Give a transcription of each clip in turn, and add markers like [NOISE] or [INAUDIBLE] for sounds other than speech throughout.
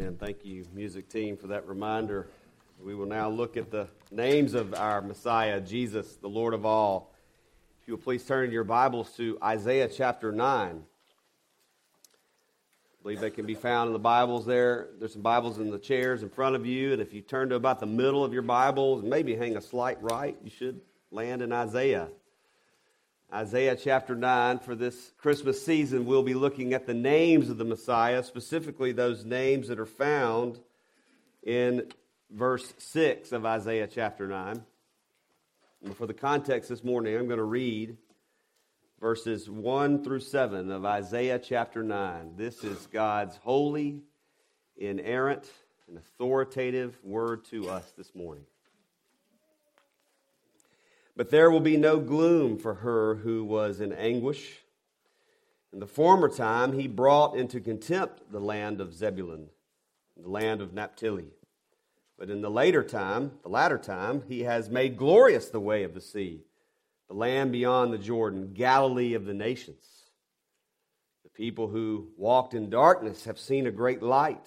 Amen. Thank you, music team, for that reminder. We will now look at the names of our Messiah, Jesus, the Lord of all. If you will please turn your Bibles to Isaiah chapter 9. I believe they can be found in the Bibles there. There's some Bibles in the chairs in front of you, and if you turn to about the middle of your Bibles, maybe hang a slight right, you should land in Isaiah. Isaiah chapter 9. For this Christmas season, we'll be looking at the names of the Messiah, specifically those names that are found in verse 6 of Isaiah chapter 9. And for the context this morning, I'm going to read verses 1 through 7 of Isaiah chapter 9. This is God's holy, inerrant, and authoritative word to us this morning. But there will be no gloom for her who was in anguish. In the former time, he brought into contempt the land of Zebulun, the land of Naphtali. But in the later time, the latter time, he has made glorious the way of the sea, the land beyond the Jordan, Galilee of the nations. The people who walked in darkness have seen a great light.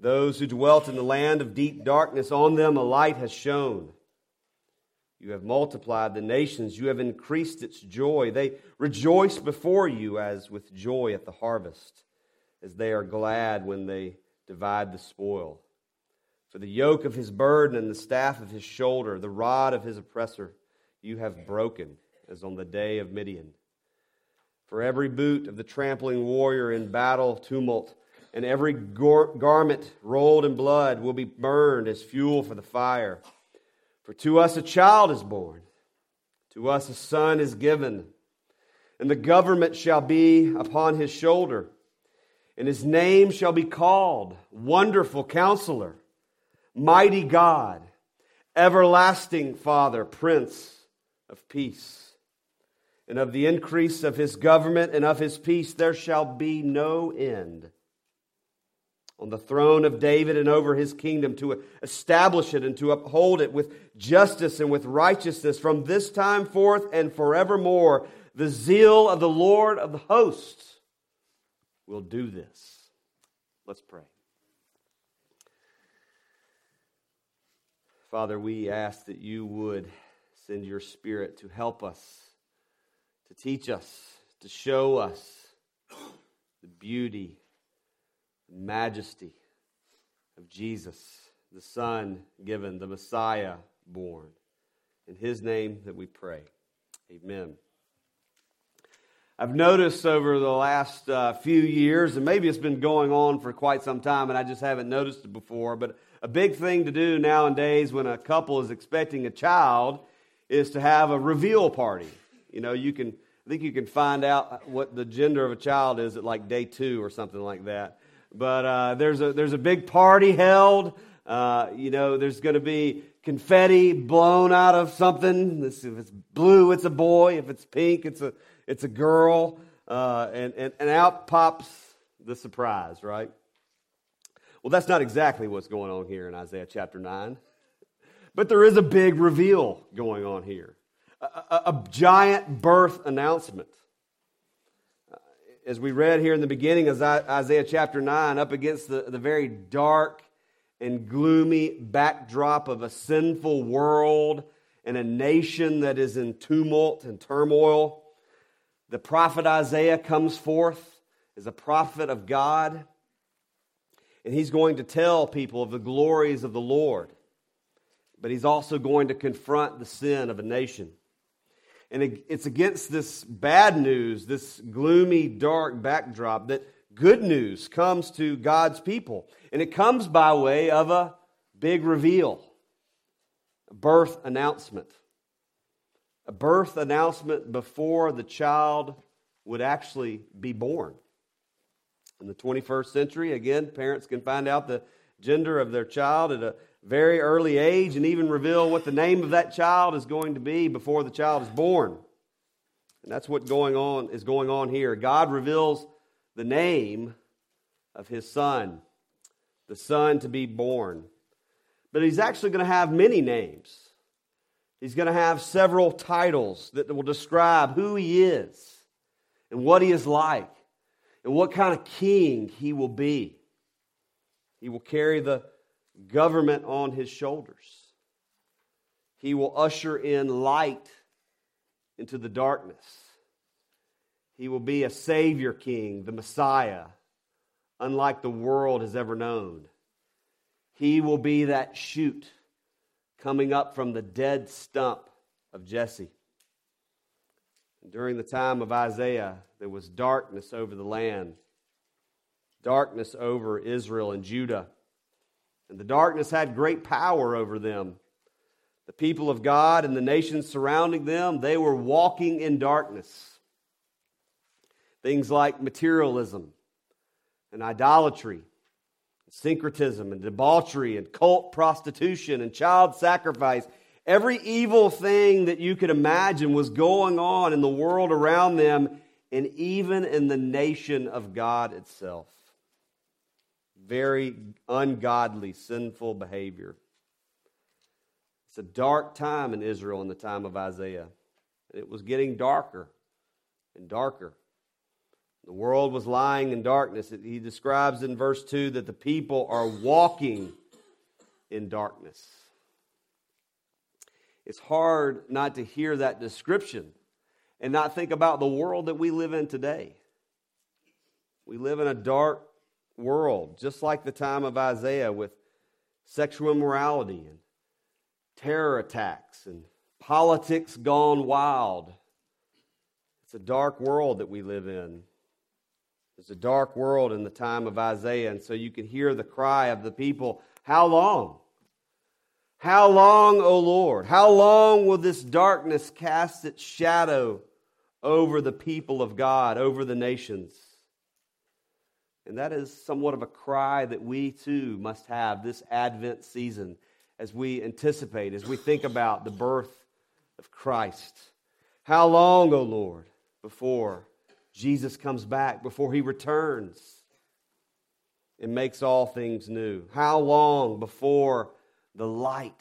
Those who dwelt in the land of deep darkness, on them a light has shone. You have multiplied the nations. You have increased its joy. They rejoice before you as with joy at the harvest, as they are glad when they divide the spoil. For the yoke of his burden and the staff of his shoulder, the rod of his oppressor, you have broken, as on the day of Midian. For every boot of the trampling warrior in battle tumult, and every garment rolled in blood will be burned as fuel for the fire. For to us a child is born, to us a son is given, and the government shall be upon his shoulder, and his name shall be called Wonderful Counselor, Mighty God, Everlasting Father, Prince of Peace. And of the increase of his government and of his peace there shall be no end on the throne of David and over his kingdom to establish it and to uphold it with justice and with righteousness from this time forth and forevermore. The zeal of the Lord of the hosts will do this. Let's pray. Father, we ask that you would send your Spirit to help us, to teach us, to show us the beauty majesty of Jesus, the Son given, the Messiah born. In his name that we pray. Amen. I've noticed over the last uh, few years, and maybe it's been going on for quite some time, and I just haven't noticed it before, but a big thing to do nowadays when a couple is expecting a child is to have a reveal party. You know, you can, I think you can find out what the gender of a child is at like day two or something like that. But uh, there's, a, there's a big party held. Uh, you know, there's going to be confetti blown out of something. If it's blue, it's a boy. If it's pink, it's a, it's a girl. Uh, and, and, and out pops the surprise, right? Well, that's not exactly what's going on here in Isaiah chapter 9. But there is a big reveal going on here a, a, a giant birth announcement as we read here in the beginning of Isaiah chapter 9, up against the, the very dark and gloomy backdrop of a sinful world and a nation that is in tumult and turmoil, the prophet Isaiah comes forth as a prophet of God, and he's going to tell people of the glories of the Lord, but he's also going to confront the sin of a nation. And it's against this bad news, this gloomy, dark backdrop, that good news comes to God's people. And it comes by way of a big reveal, a birth announcement. A birth announcement before the child would actually be born. In the 21st century, again, parents can find out the gender of their child at a very early age and even reveal what the name of that child is going to be before the child is born. And that's what going on is going on here. God reveals the name of his son, the son to be born. But he's actually going to have many names. He's going to have several titles that will describe who he is and what he is like and what kind of king he will be. He will carry the government on his shoulders. He will usher in light into the darkness. He will be a Savior King, the Messiah, unlike the world has ever known. He will be that shoot coming up from the dead stump of Jesse. During the time of Isaiah, there was darkness over the land, darkness over Israel and Judah. And the darkness had great power over them. The people of God and the nations surrounding them, they were walking in darkness. Things like materialism and idolatry, syncretism and debauchery and cult prostitution and child sacrifice. Every evil thing that you could imagine was going on in the world around them and even in the nation of God itself. Very ungodly, sinful behavior. It's a dark time in Israel in the time of Isaiah. It was getting darker and darker. The world was lying in darkness. He describes in verse 2 that the people are walking in darkness. It's hard not to hear that description and not think about the world that we live in today. We live in a dark world, just like the time of Isaiah, with sexual immorality and terror attacks and politics gone wild. It's a dark world that we live in. It's a dark world in the time of Isaiah, and so you can hear the cry of the people How long? How long, O Lord? How long will this darkness cast its shadow over the people of God, over the nations? And that is somewhat of a cry that we too must have this Advent season as we anticipate, as we think about the birth of Christ. How long, O Lord, before Jesus comes back, before he returns and makes all things new? How long before the light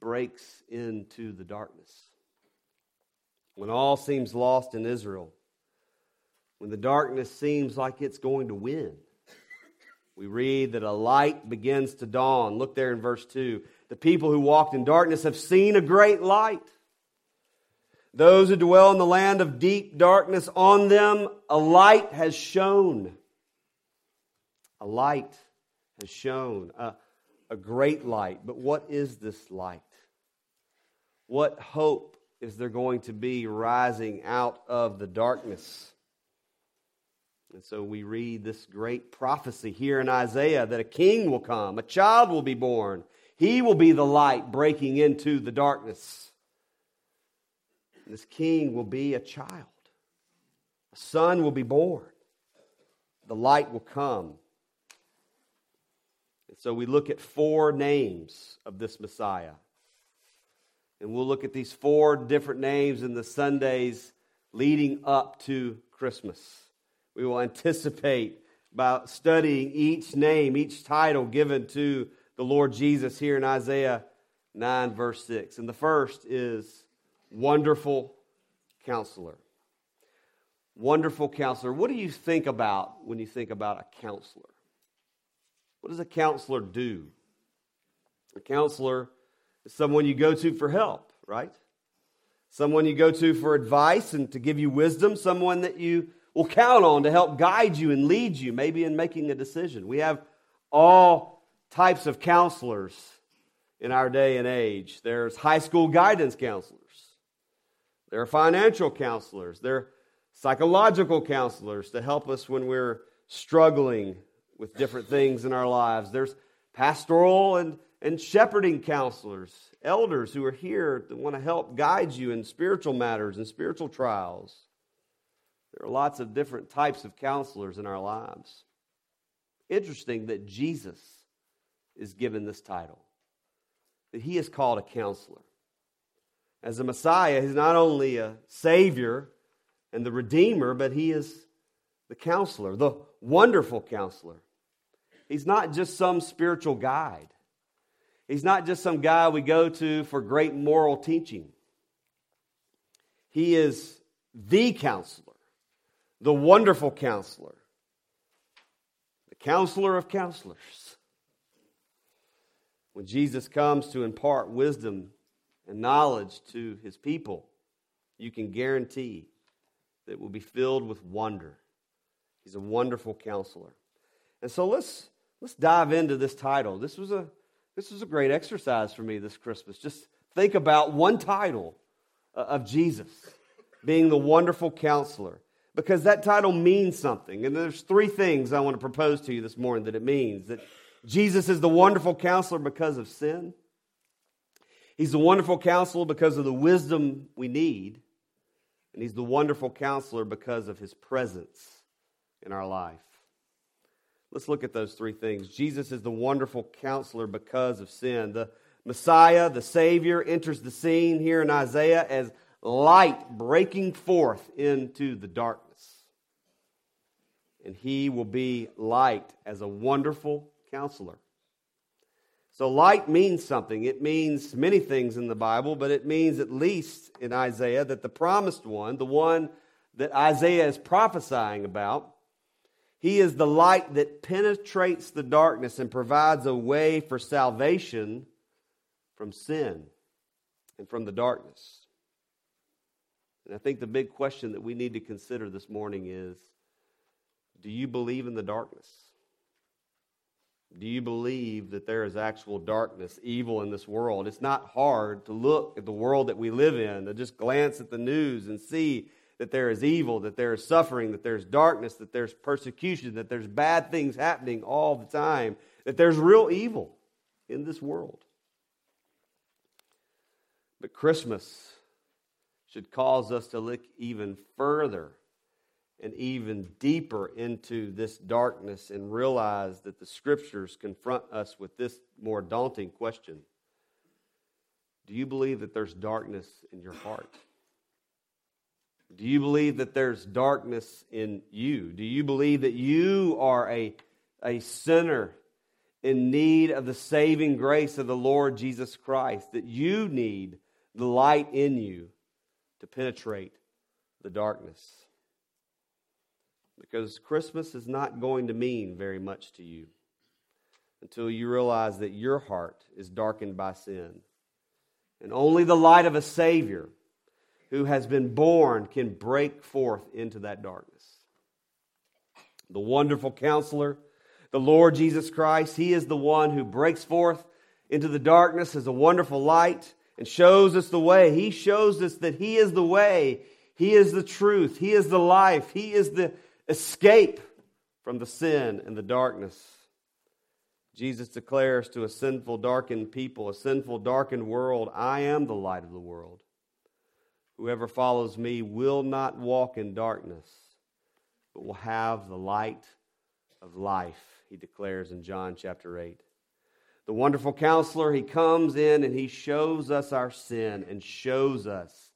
breaks into the darkness? When all seems lost in Israel, when the darkness seems like it's going to win, we read that a light begins to dawn. Look there in verse 2. The people who walked in darkness have seen a great light. Those who dwell in the land of deep darkness, on them a light has shone. A light has shone, a, a great light. But what is this light? What hope is there going to be rising out of the darkness? And so we read this great prophecy here in Isaiah that a king will come, a child will be born. He will be the light breaking into the darkness. This king will be a child. A son will be born. The light will come. And so we look at four names of this Messiah. And we'll look at these four different names in the Sundays leading up to Christmas. We will anticipate by studying each name, each title given to the Lord Jesus here in Isaiah 9, verse 6. And the first is Wonderful counselor. Wonderful counselor. What do you think about when you think about a counselor? What does a counselor do? A counselor is someone you go to for help, right? Someone you go to for advice and to give you wisdom, someone that you will count on to help guide you and lead you, maybe in making a decision. We have all types of counselors in our day and age. There's high school guidance counselors. There are financial counselors. There are psychological counselors to help us when we're struggling with different things in our lives. There's pastoral and, and shepherding counselors, elders who are here to want to help guide you in spiritual matters and spiritual trials. There are lots of different types of counselors in our lives. Interesting that Jesus is given this title, that he is called a counselor as a Messiah, he's not only a Savior and the Redeemer, but he is the counselor, the wonderful counselor. He's not just some spiritual guide. He's not just some guy we go to for great moral teaching. He is the counselor, the wonderful counselor, the counselor of counselors. When Jesus comes to impart wisdom and knowledge to his people, you can guarantee that it will be filled with wonder. He's a wonderful counselor. And so let's let's dive into this title. This was a this was a great exercise for me this Christmas. Just think about one title uh, of Jesus being the wonderful counselor because that title means something. And there's three things I want to propose to you this morning that it means that Jesus is the wonderful counselor because of sin. He's the wonderful counselor because of the wisdom we need. And he's the wonderful counselor because of his presence in our life. Let's look at those three things. Jesus is the wonderful counselor because of sin. The Messiah, the Savior, enters the scene here in Isaiah as light breaking forth into the darkness. And he will be light as a wonderful counselor. So, light means something. It means many things in the Bible, but it means, at least in Isaiah, that the promised one, the one that Isaiah is prophesying about, he is the light that penetrates the darkness and provides a way for salvation from sin and from the darkness. And I think the big question that we need to consider this morning is do you believe in the darkness? Do you believe that there is actual darkness, evil in this world? It's not hard to look at the world that we live in, to just glance at the news and see that there is evil, that there is suffering, that there's darkness, that there's persecution, that there's bad things happening all the time, that there's real evil in this world. But Christmas should cause us to look even further and even deeper into this darkness and realize that the scriptures confront us with this more daunting question Do you believe that there's darkness in your heart? Do you believe that there's darkness in you? Do you believe that you are a, a sinner in need of the saving grace of the Lord Jesus Christ? That you need the light in you to penetrate the darkness? Because Christmas is not going to mean very much to you until you realize that your heart is darkened by sin. And only the light of a Savior who has been born can break forth into that darkness. The wonderful counselor, the Lord Jesus Christ, He is the one who breaks forth into the darkness as a wonderful light and shows us the way. He shows us that He is the way, He is the truth, He is the life, He is the escape from the sin and the darkness. Jesus declares to a sinful, darkened people, a sinful, darkened world, I am the light of the world. Whoever follows me will not walk in darkness, but will have the light of life, he declares in John chapter 8. The wonderful counselor, he comes in and he shows us our sin and shows us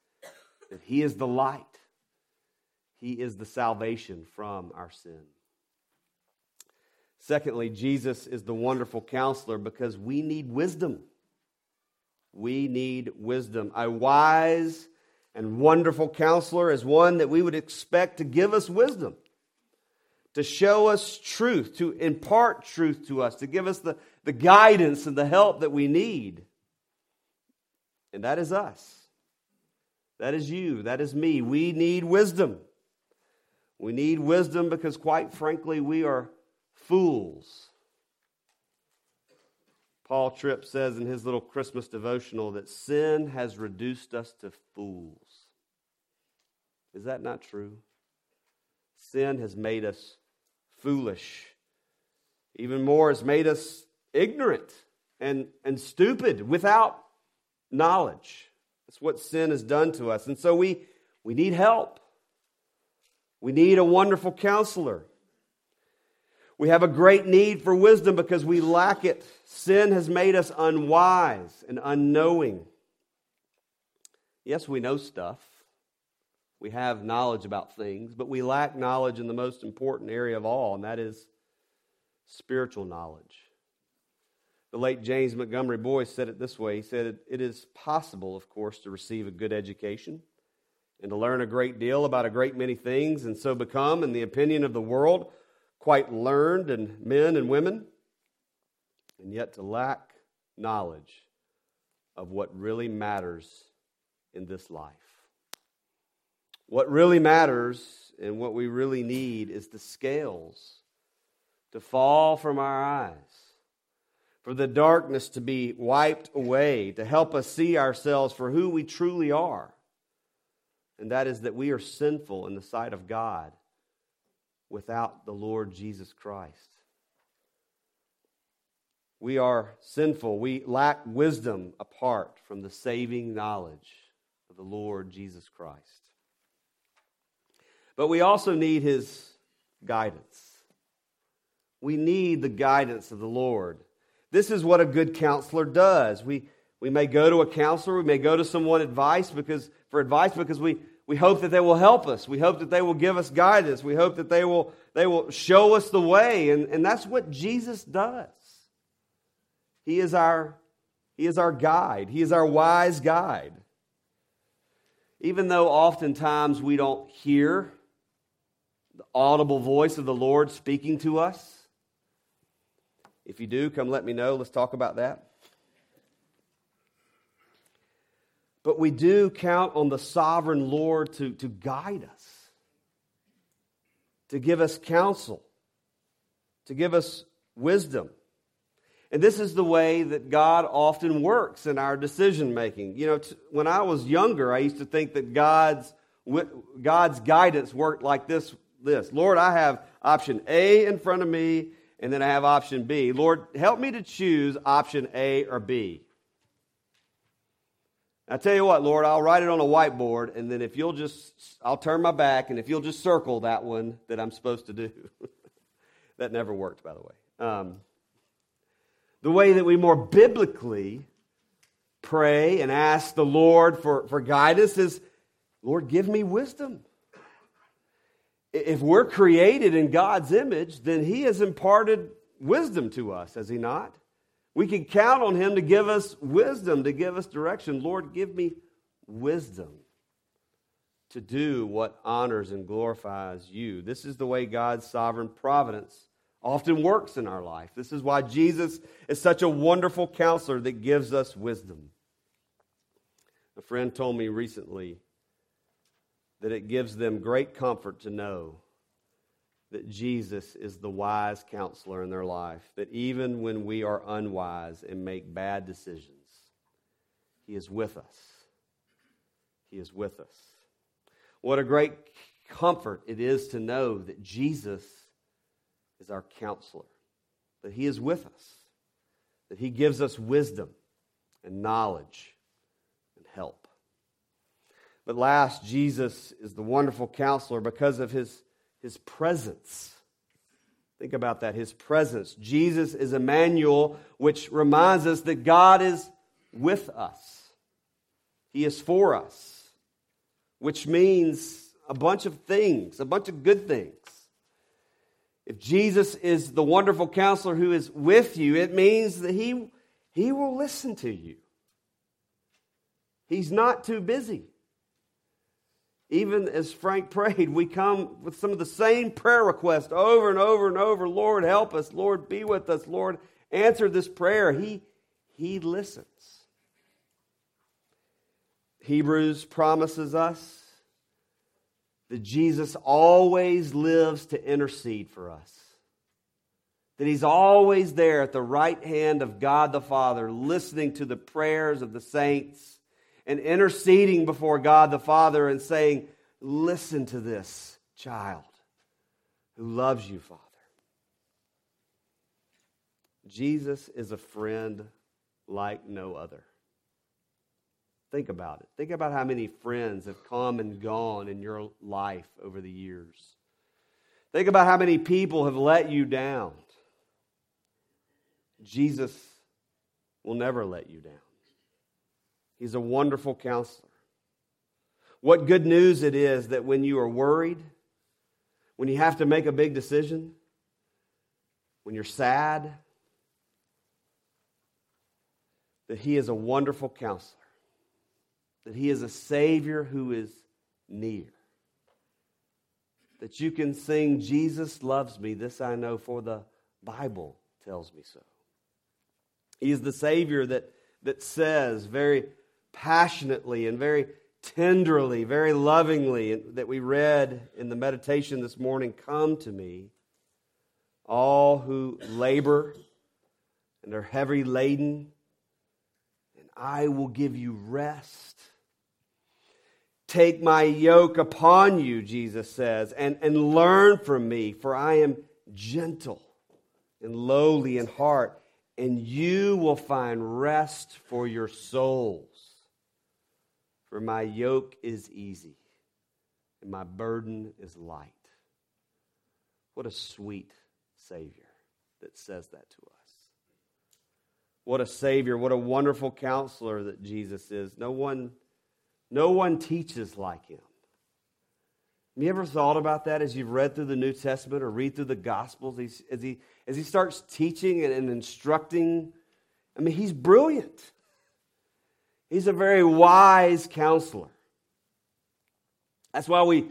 that he is the light. He is the salvation from our sin. Secondly, Jesus is the wonderful counselor because we need wisdom. We need wisdom. A wise and wonderful counselor is one that we would expect to give us wisdom, to show us truth, to impart truth to us, to give us the, the guidance and the help that we need. And that is us. That is you. That is me. We need wisdom. We need wisdom because, quite frankly, we are fools. Paul Tripp says in his little Christmas devotional that sin has reduced us to fools. Is that not true? Sin has made us foolish. Even more, has made us ignorant and, and stupid without knowledge. That's what sin has done to us. And so we, we need help. We need a wonderful counselor. We have a great need for wisdom because we lack it. Sin has made us unwise and unknowing. Yes, we know stuff. We have knowledge about things, but we lack knowledge in the most important area of all, and that is spiritual knowledge. The late James Montgomery Boice said it this way He said, It is possible, of course, to receive a good education and to learn a great deal about a great many things, and so become, in the opinion of the world, quite learned and men and women, and yet to lack knowledge of what really matters in this life. What really matters and what we really need is the scales to fall from our eyes, for the darkness to be wiped away, to help us see ourselves for who we truly are. And that is that we are sinful in the sight of God without the Lord Jesus Christ. We are sinful. We lack wisdom apart from the saving knowledge of the Lord Jesus Christ. But we also need his guidance. We need the guidance of the Lord. This is what a good counselor does. We, we may go to a counselor, we may go to someone advice because, for advice because we, we hope that they will help us. We hope that they will give us guidance. We hope that they will, they will show us the way. And, and that's what Jesus does. He is, our, he is our guide, He is our wise guide. Even though oftentimes we don't hear the audible voice of the Lord speaking to us, if you do, come let me know. Let's talk about that. But we do count on the sovereign Lord to, to guide us, to give us counsel, to give us wisdom. And this is the way that God often works in our decision making. You know, t- when I was younger, I used to think that God's, God's guidance worked like this, this. Lord, I have option A in front of me, and then I have option B. Lord, help me to choose option A or B. I tell you what, Lord, I'll write it on a whiteboard, and then if you'll just, I'll turn my back, and if you'll just circle that one that I'm supposed to do. [LAUGHS] that never worked, by the way. Um, the way that we more biblically pray and ask the Lord for, for guidance is, Lord, give me wisdom. If we're created in God's image, then He has imparted wisdom to us, has He not? We can count on Him to give us wisdom, to give us direction. Lord, give me wisdom to do what honors and glorifies you. This is the way God's sovereign providence often works in our life. This is why Jesus is such a wonderful counselor that gives us wisdom. A friend told me recently that it gives them great comfort to know that Jesus is the wise counselor in their life, that even when we are unwise and make bad decisions, He is with us. He is with us. What a great comfort it is to know that Jesus is our counselor, that He is with us, that He gives us wisdom and knowledge and help. But last, Jesus is the wonderful counselor because of His his presence. Think about that, his presence. Jesus is Emmanuel, which reminds us that God is with us. He is for us, which means a bunch of things, a bunch of good things. If Jesus is the wonderful counselor who is with you, it means that he, he will listen to you. He's not too busy. Even as Frank prayed, we come with some of the same prayer requests over and over and over. Lord, help us. Lord, be with us. Lord, answer this prayer. He, he listens. Hebrews promises us that Jesus always lives to intercede for us. That he's always there at the right hand of God the Father, listening to the prayers of the saints and interceding before God the Father and saying, Listen to this child who loves you, Father. Jesus is a friend like no other. Think about it. Think about how many friends have come and gone in your life over the years. Think about how many people have let you down. Jesus will never let you down. He's a wonderful counselor. What good news it is that when you are worried, when you have to make a big decision, when you're sad, that He is a wonderful counselor, that He is a Savior who is near. That you can sing, Jesus loves me, this I know, for the Bible tells me so. He is the Savior that, that says very passionately and very tenderly, very lovingly, that we read in the meditation this morning Come to me, all who labor and are heavy laden, and I will give you rest. Take my yoke upon you, Jesus says, and, and learn from me, for I am gentle and lowly in heart, and you will find rest for your souls. For my yoke is easy, and my burden is light. What a sweet Savior that says that to us. What a Savior, what a wonderful counselor that Jesus is. No one no one teaches like him. Have you ever thought about that as you've read through the New Testament or read through the Gospels? As he, as he starts teaching and, and instructing, I mean, he's brilliant. He's a very wise counselor. That's why we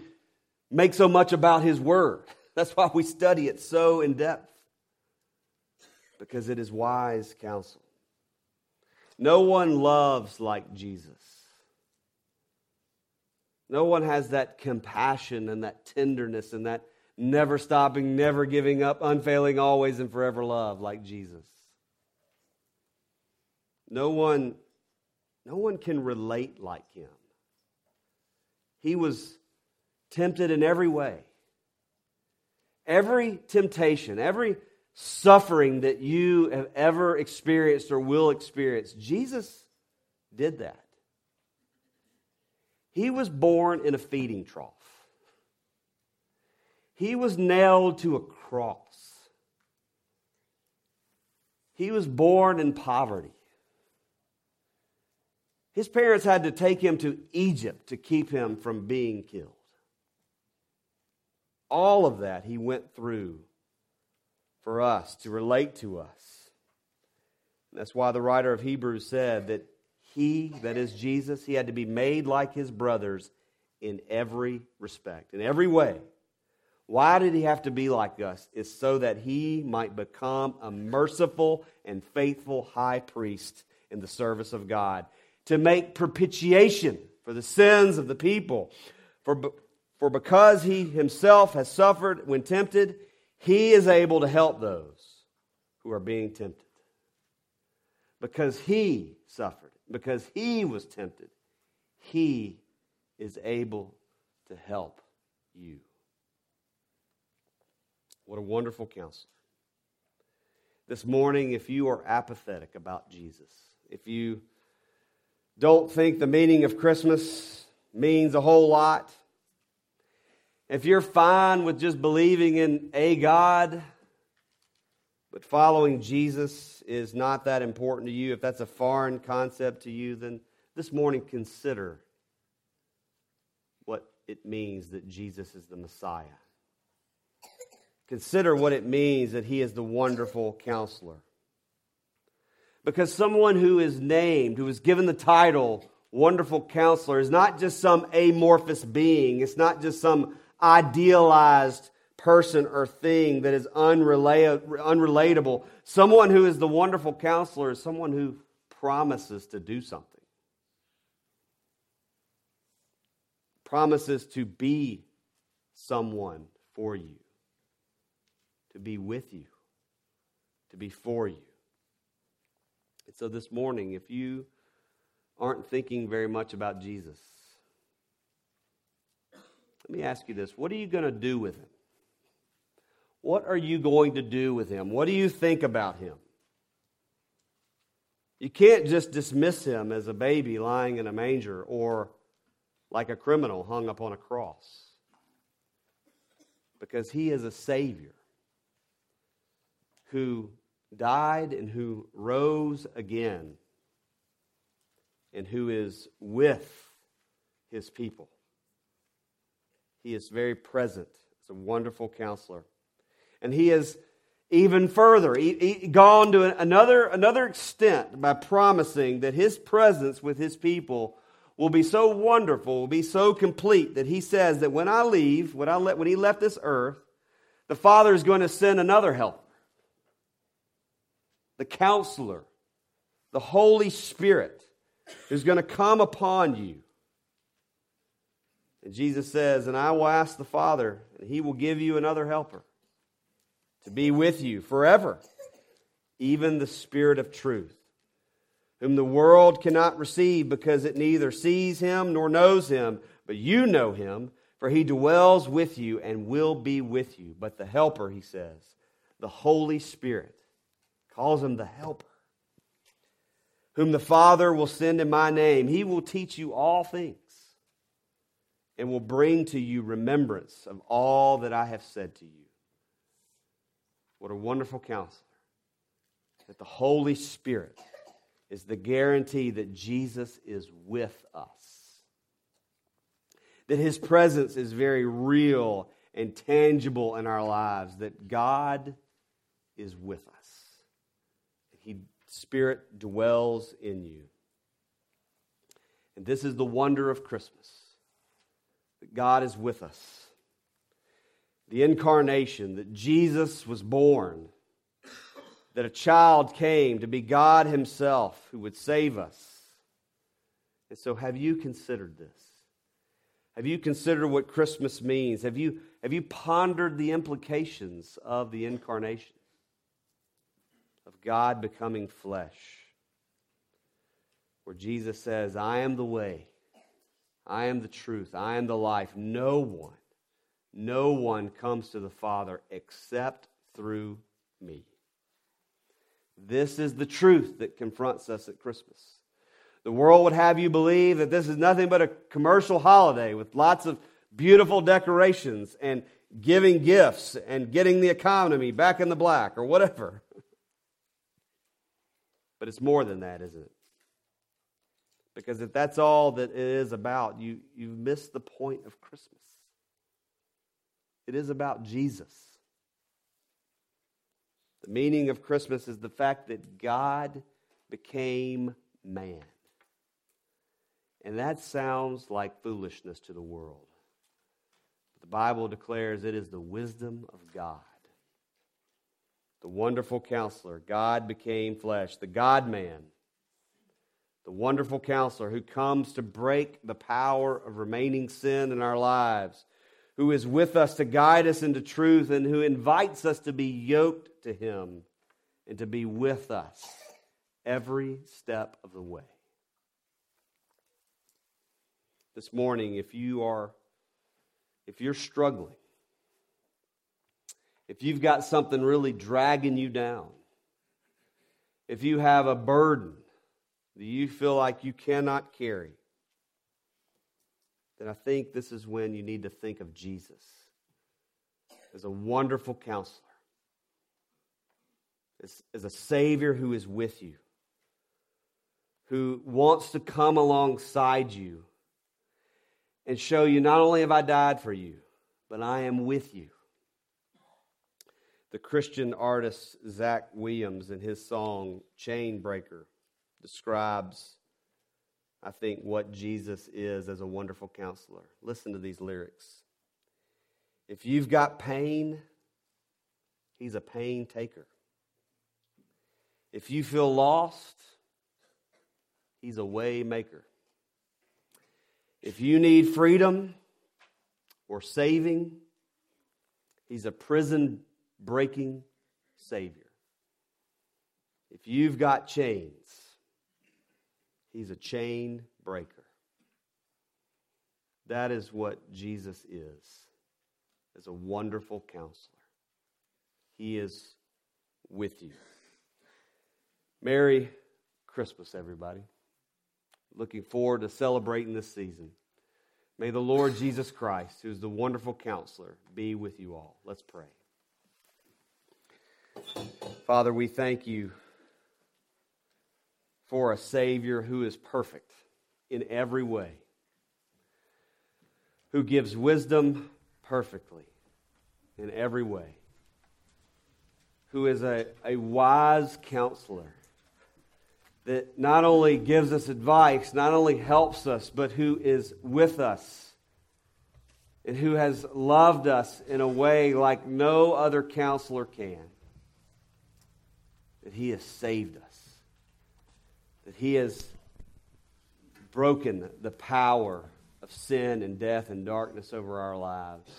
make so much about his word. [LAUGHS] That's why we study it so in depth, because it is wise counsel. No one loves like Jesus. No one has that compassion and that tenderness and that never stopping, never giving up, unfailing, always and forever love like Jesus. No one, no one can relate like him. He was tempted in every way. Every temptation, every suffering that you have ever experienced or will experience, Jesus did that. He was born in a feeding trough. He was nailed to a cross. He was born in poverty. His parents had to take him to Egypt to keep him from being killed. All of that he went through for us to relate to us. That's why the writer of Hebrews said that he, that is Jesus, he had to be made like his brothers in every respect, in every way. Why did he have to be like us? Is so that he might become a merciful and faithful high priest in the service of God, to make propitiation for the sins of the people. For, for because he himself has suffered when tempted, he is able to help those who are being tempted. Because he suffered because he was tempted, he is able to help you. What a wonderful counselor. This morning, if you are apathetic about Jesus, if you don't think the meaning of Christmas means a whole lot, if you're fine with just believing in a God, but following Jesus is not that important to you, if that's a foreign concept to you, then this morning consider what it means that Jesus is the Messiah. Consider what it means that he is the wonderful counselor. Because someone who is named, who is given the title wonderful counselor, is not just some amorphous being, it's not just some idealized person or thing that is unrelatable. Someone who is the wonderful counselor is someone who promises to do something, promises to be someone for you, to be with you, to be for you. And so this morning, if you aren't thinking very much about Jesus, let me ask you this what are you going to do with him? What are you going to do with him? What do you think about him? You can't just dismiss him as a baby lying in a manger or like a criminal hung upon a cross because he is a Savior who died and who rose again and who is with his people. He is very present. He's a wonderful counselor. And he has even further he, he gone to another, another extent by promising that his presence with his people will be so wonderful, will be so complete that he says that when I leave, when, I let, when he left this earth, the Father is going to send another helper, the counselor, the Holy Spirit is going to come upon you. And Jesus says, And I will ask the Father, and he will give you another helper to be with you forever, even the Spirit of truth, whom the world cannot receive because it neither sees him nor knows him, but you know him, for he dwells with you and will be with you. But the helper, he says, the Holy Spirit, calls him the helper whom the Father will send in my name. He will teach you all things and will bring to you remembrance of all that I have said to you. What a wonderful counselor. That the Holy Spirit is the guarantee that Jesus is with us. That his presence is very real and tangible in our lives. That God is with us. He Spirit dwells in you. And this is the wonder of Christmas that God is with us. The incarnation, that Jesus was born, that a child came to be God Himself who would save us. And so, have you considered this? Have you considered what Christmas means? Have you, have you pondered the implications of the incarnation? Of God becoming flesh, where Jesus says, I am the way, I am the truth, I am the life. No one, no one comes to the Father except through me. This is the truth that confronts us at Christmas. The world would have you believe that this is nothing but a commercial holiday with lots of beautiful decorations and giving gifts and getting the economy back in the black or whatever. But it's more than that, isn't it? Because if that's all that it is about, you, you've missed the point of Christmas. It is about Jesus. The meaning of Christmas is the fact that God became man. And that sounds like foolishness to the world. But the Bible declares it is the wisdom of God the wonderful counselor. God became flesh, the God man, the wonderful counselor who comes to break the power of remaining sin in our lives, who is with us to guide us into truth, and who invites us to be yoked to him and to be with us every step of the way. This morning, if you are if you're struggling if you've got something really dragging you down, if you have a burden that you feel like you cannot carry, then I think this is when you need to think of Jesus as a wonderful counselor, as, as a Savior who is with you, who wants to come alongside you and show you not only have I died for you, but I am with you. The Christian artist Zach Williams, in his song Chain Breaker, describes, I think, what Jesus is as a wonderful counselor. Listen to these lyrics. If you've got pain, he's a pain taker. If you feel lost, he's a way maker. If you need freedom or saving, he's a prison breaking Savior. If you've got chains, He's a chain breaker. That is what Jesus is as a wonderful counselor. He is with you. Merry Christmas, everybody. Looking forward to celebrating this season. May the Lord Jesus Christ, who's the wonderful counselor, be with you all. Let's pray. Father, we thank you for a Savior who is perfect in every way, who gives wisdom perfectly in every way, who is a, a wise counselor that not only gives us advice, not only helps us, but who is with us and who has loved us in a way like no other counselor can that He has saved us. that He has broken the power of sin and death and darkness over our lives.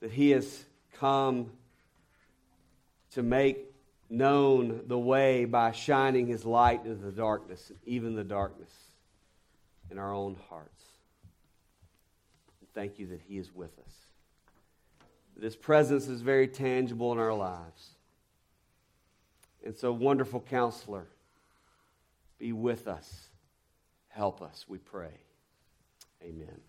That He has come to make known the way by shining His light into the darkness, even the darkness in our own hearts. Thank you that He is with us. That His presence is very tangible in our lives. And so, wonderful counselor, be with us. Help us, we pray. Amen.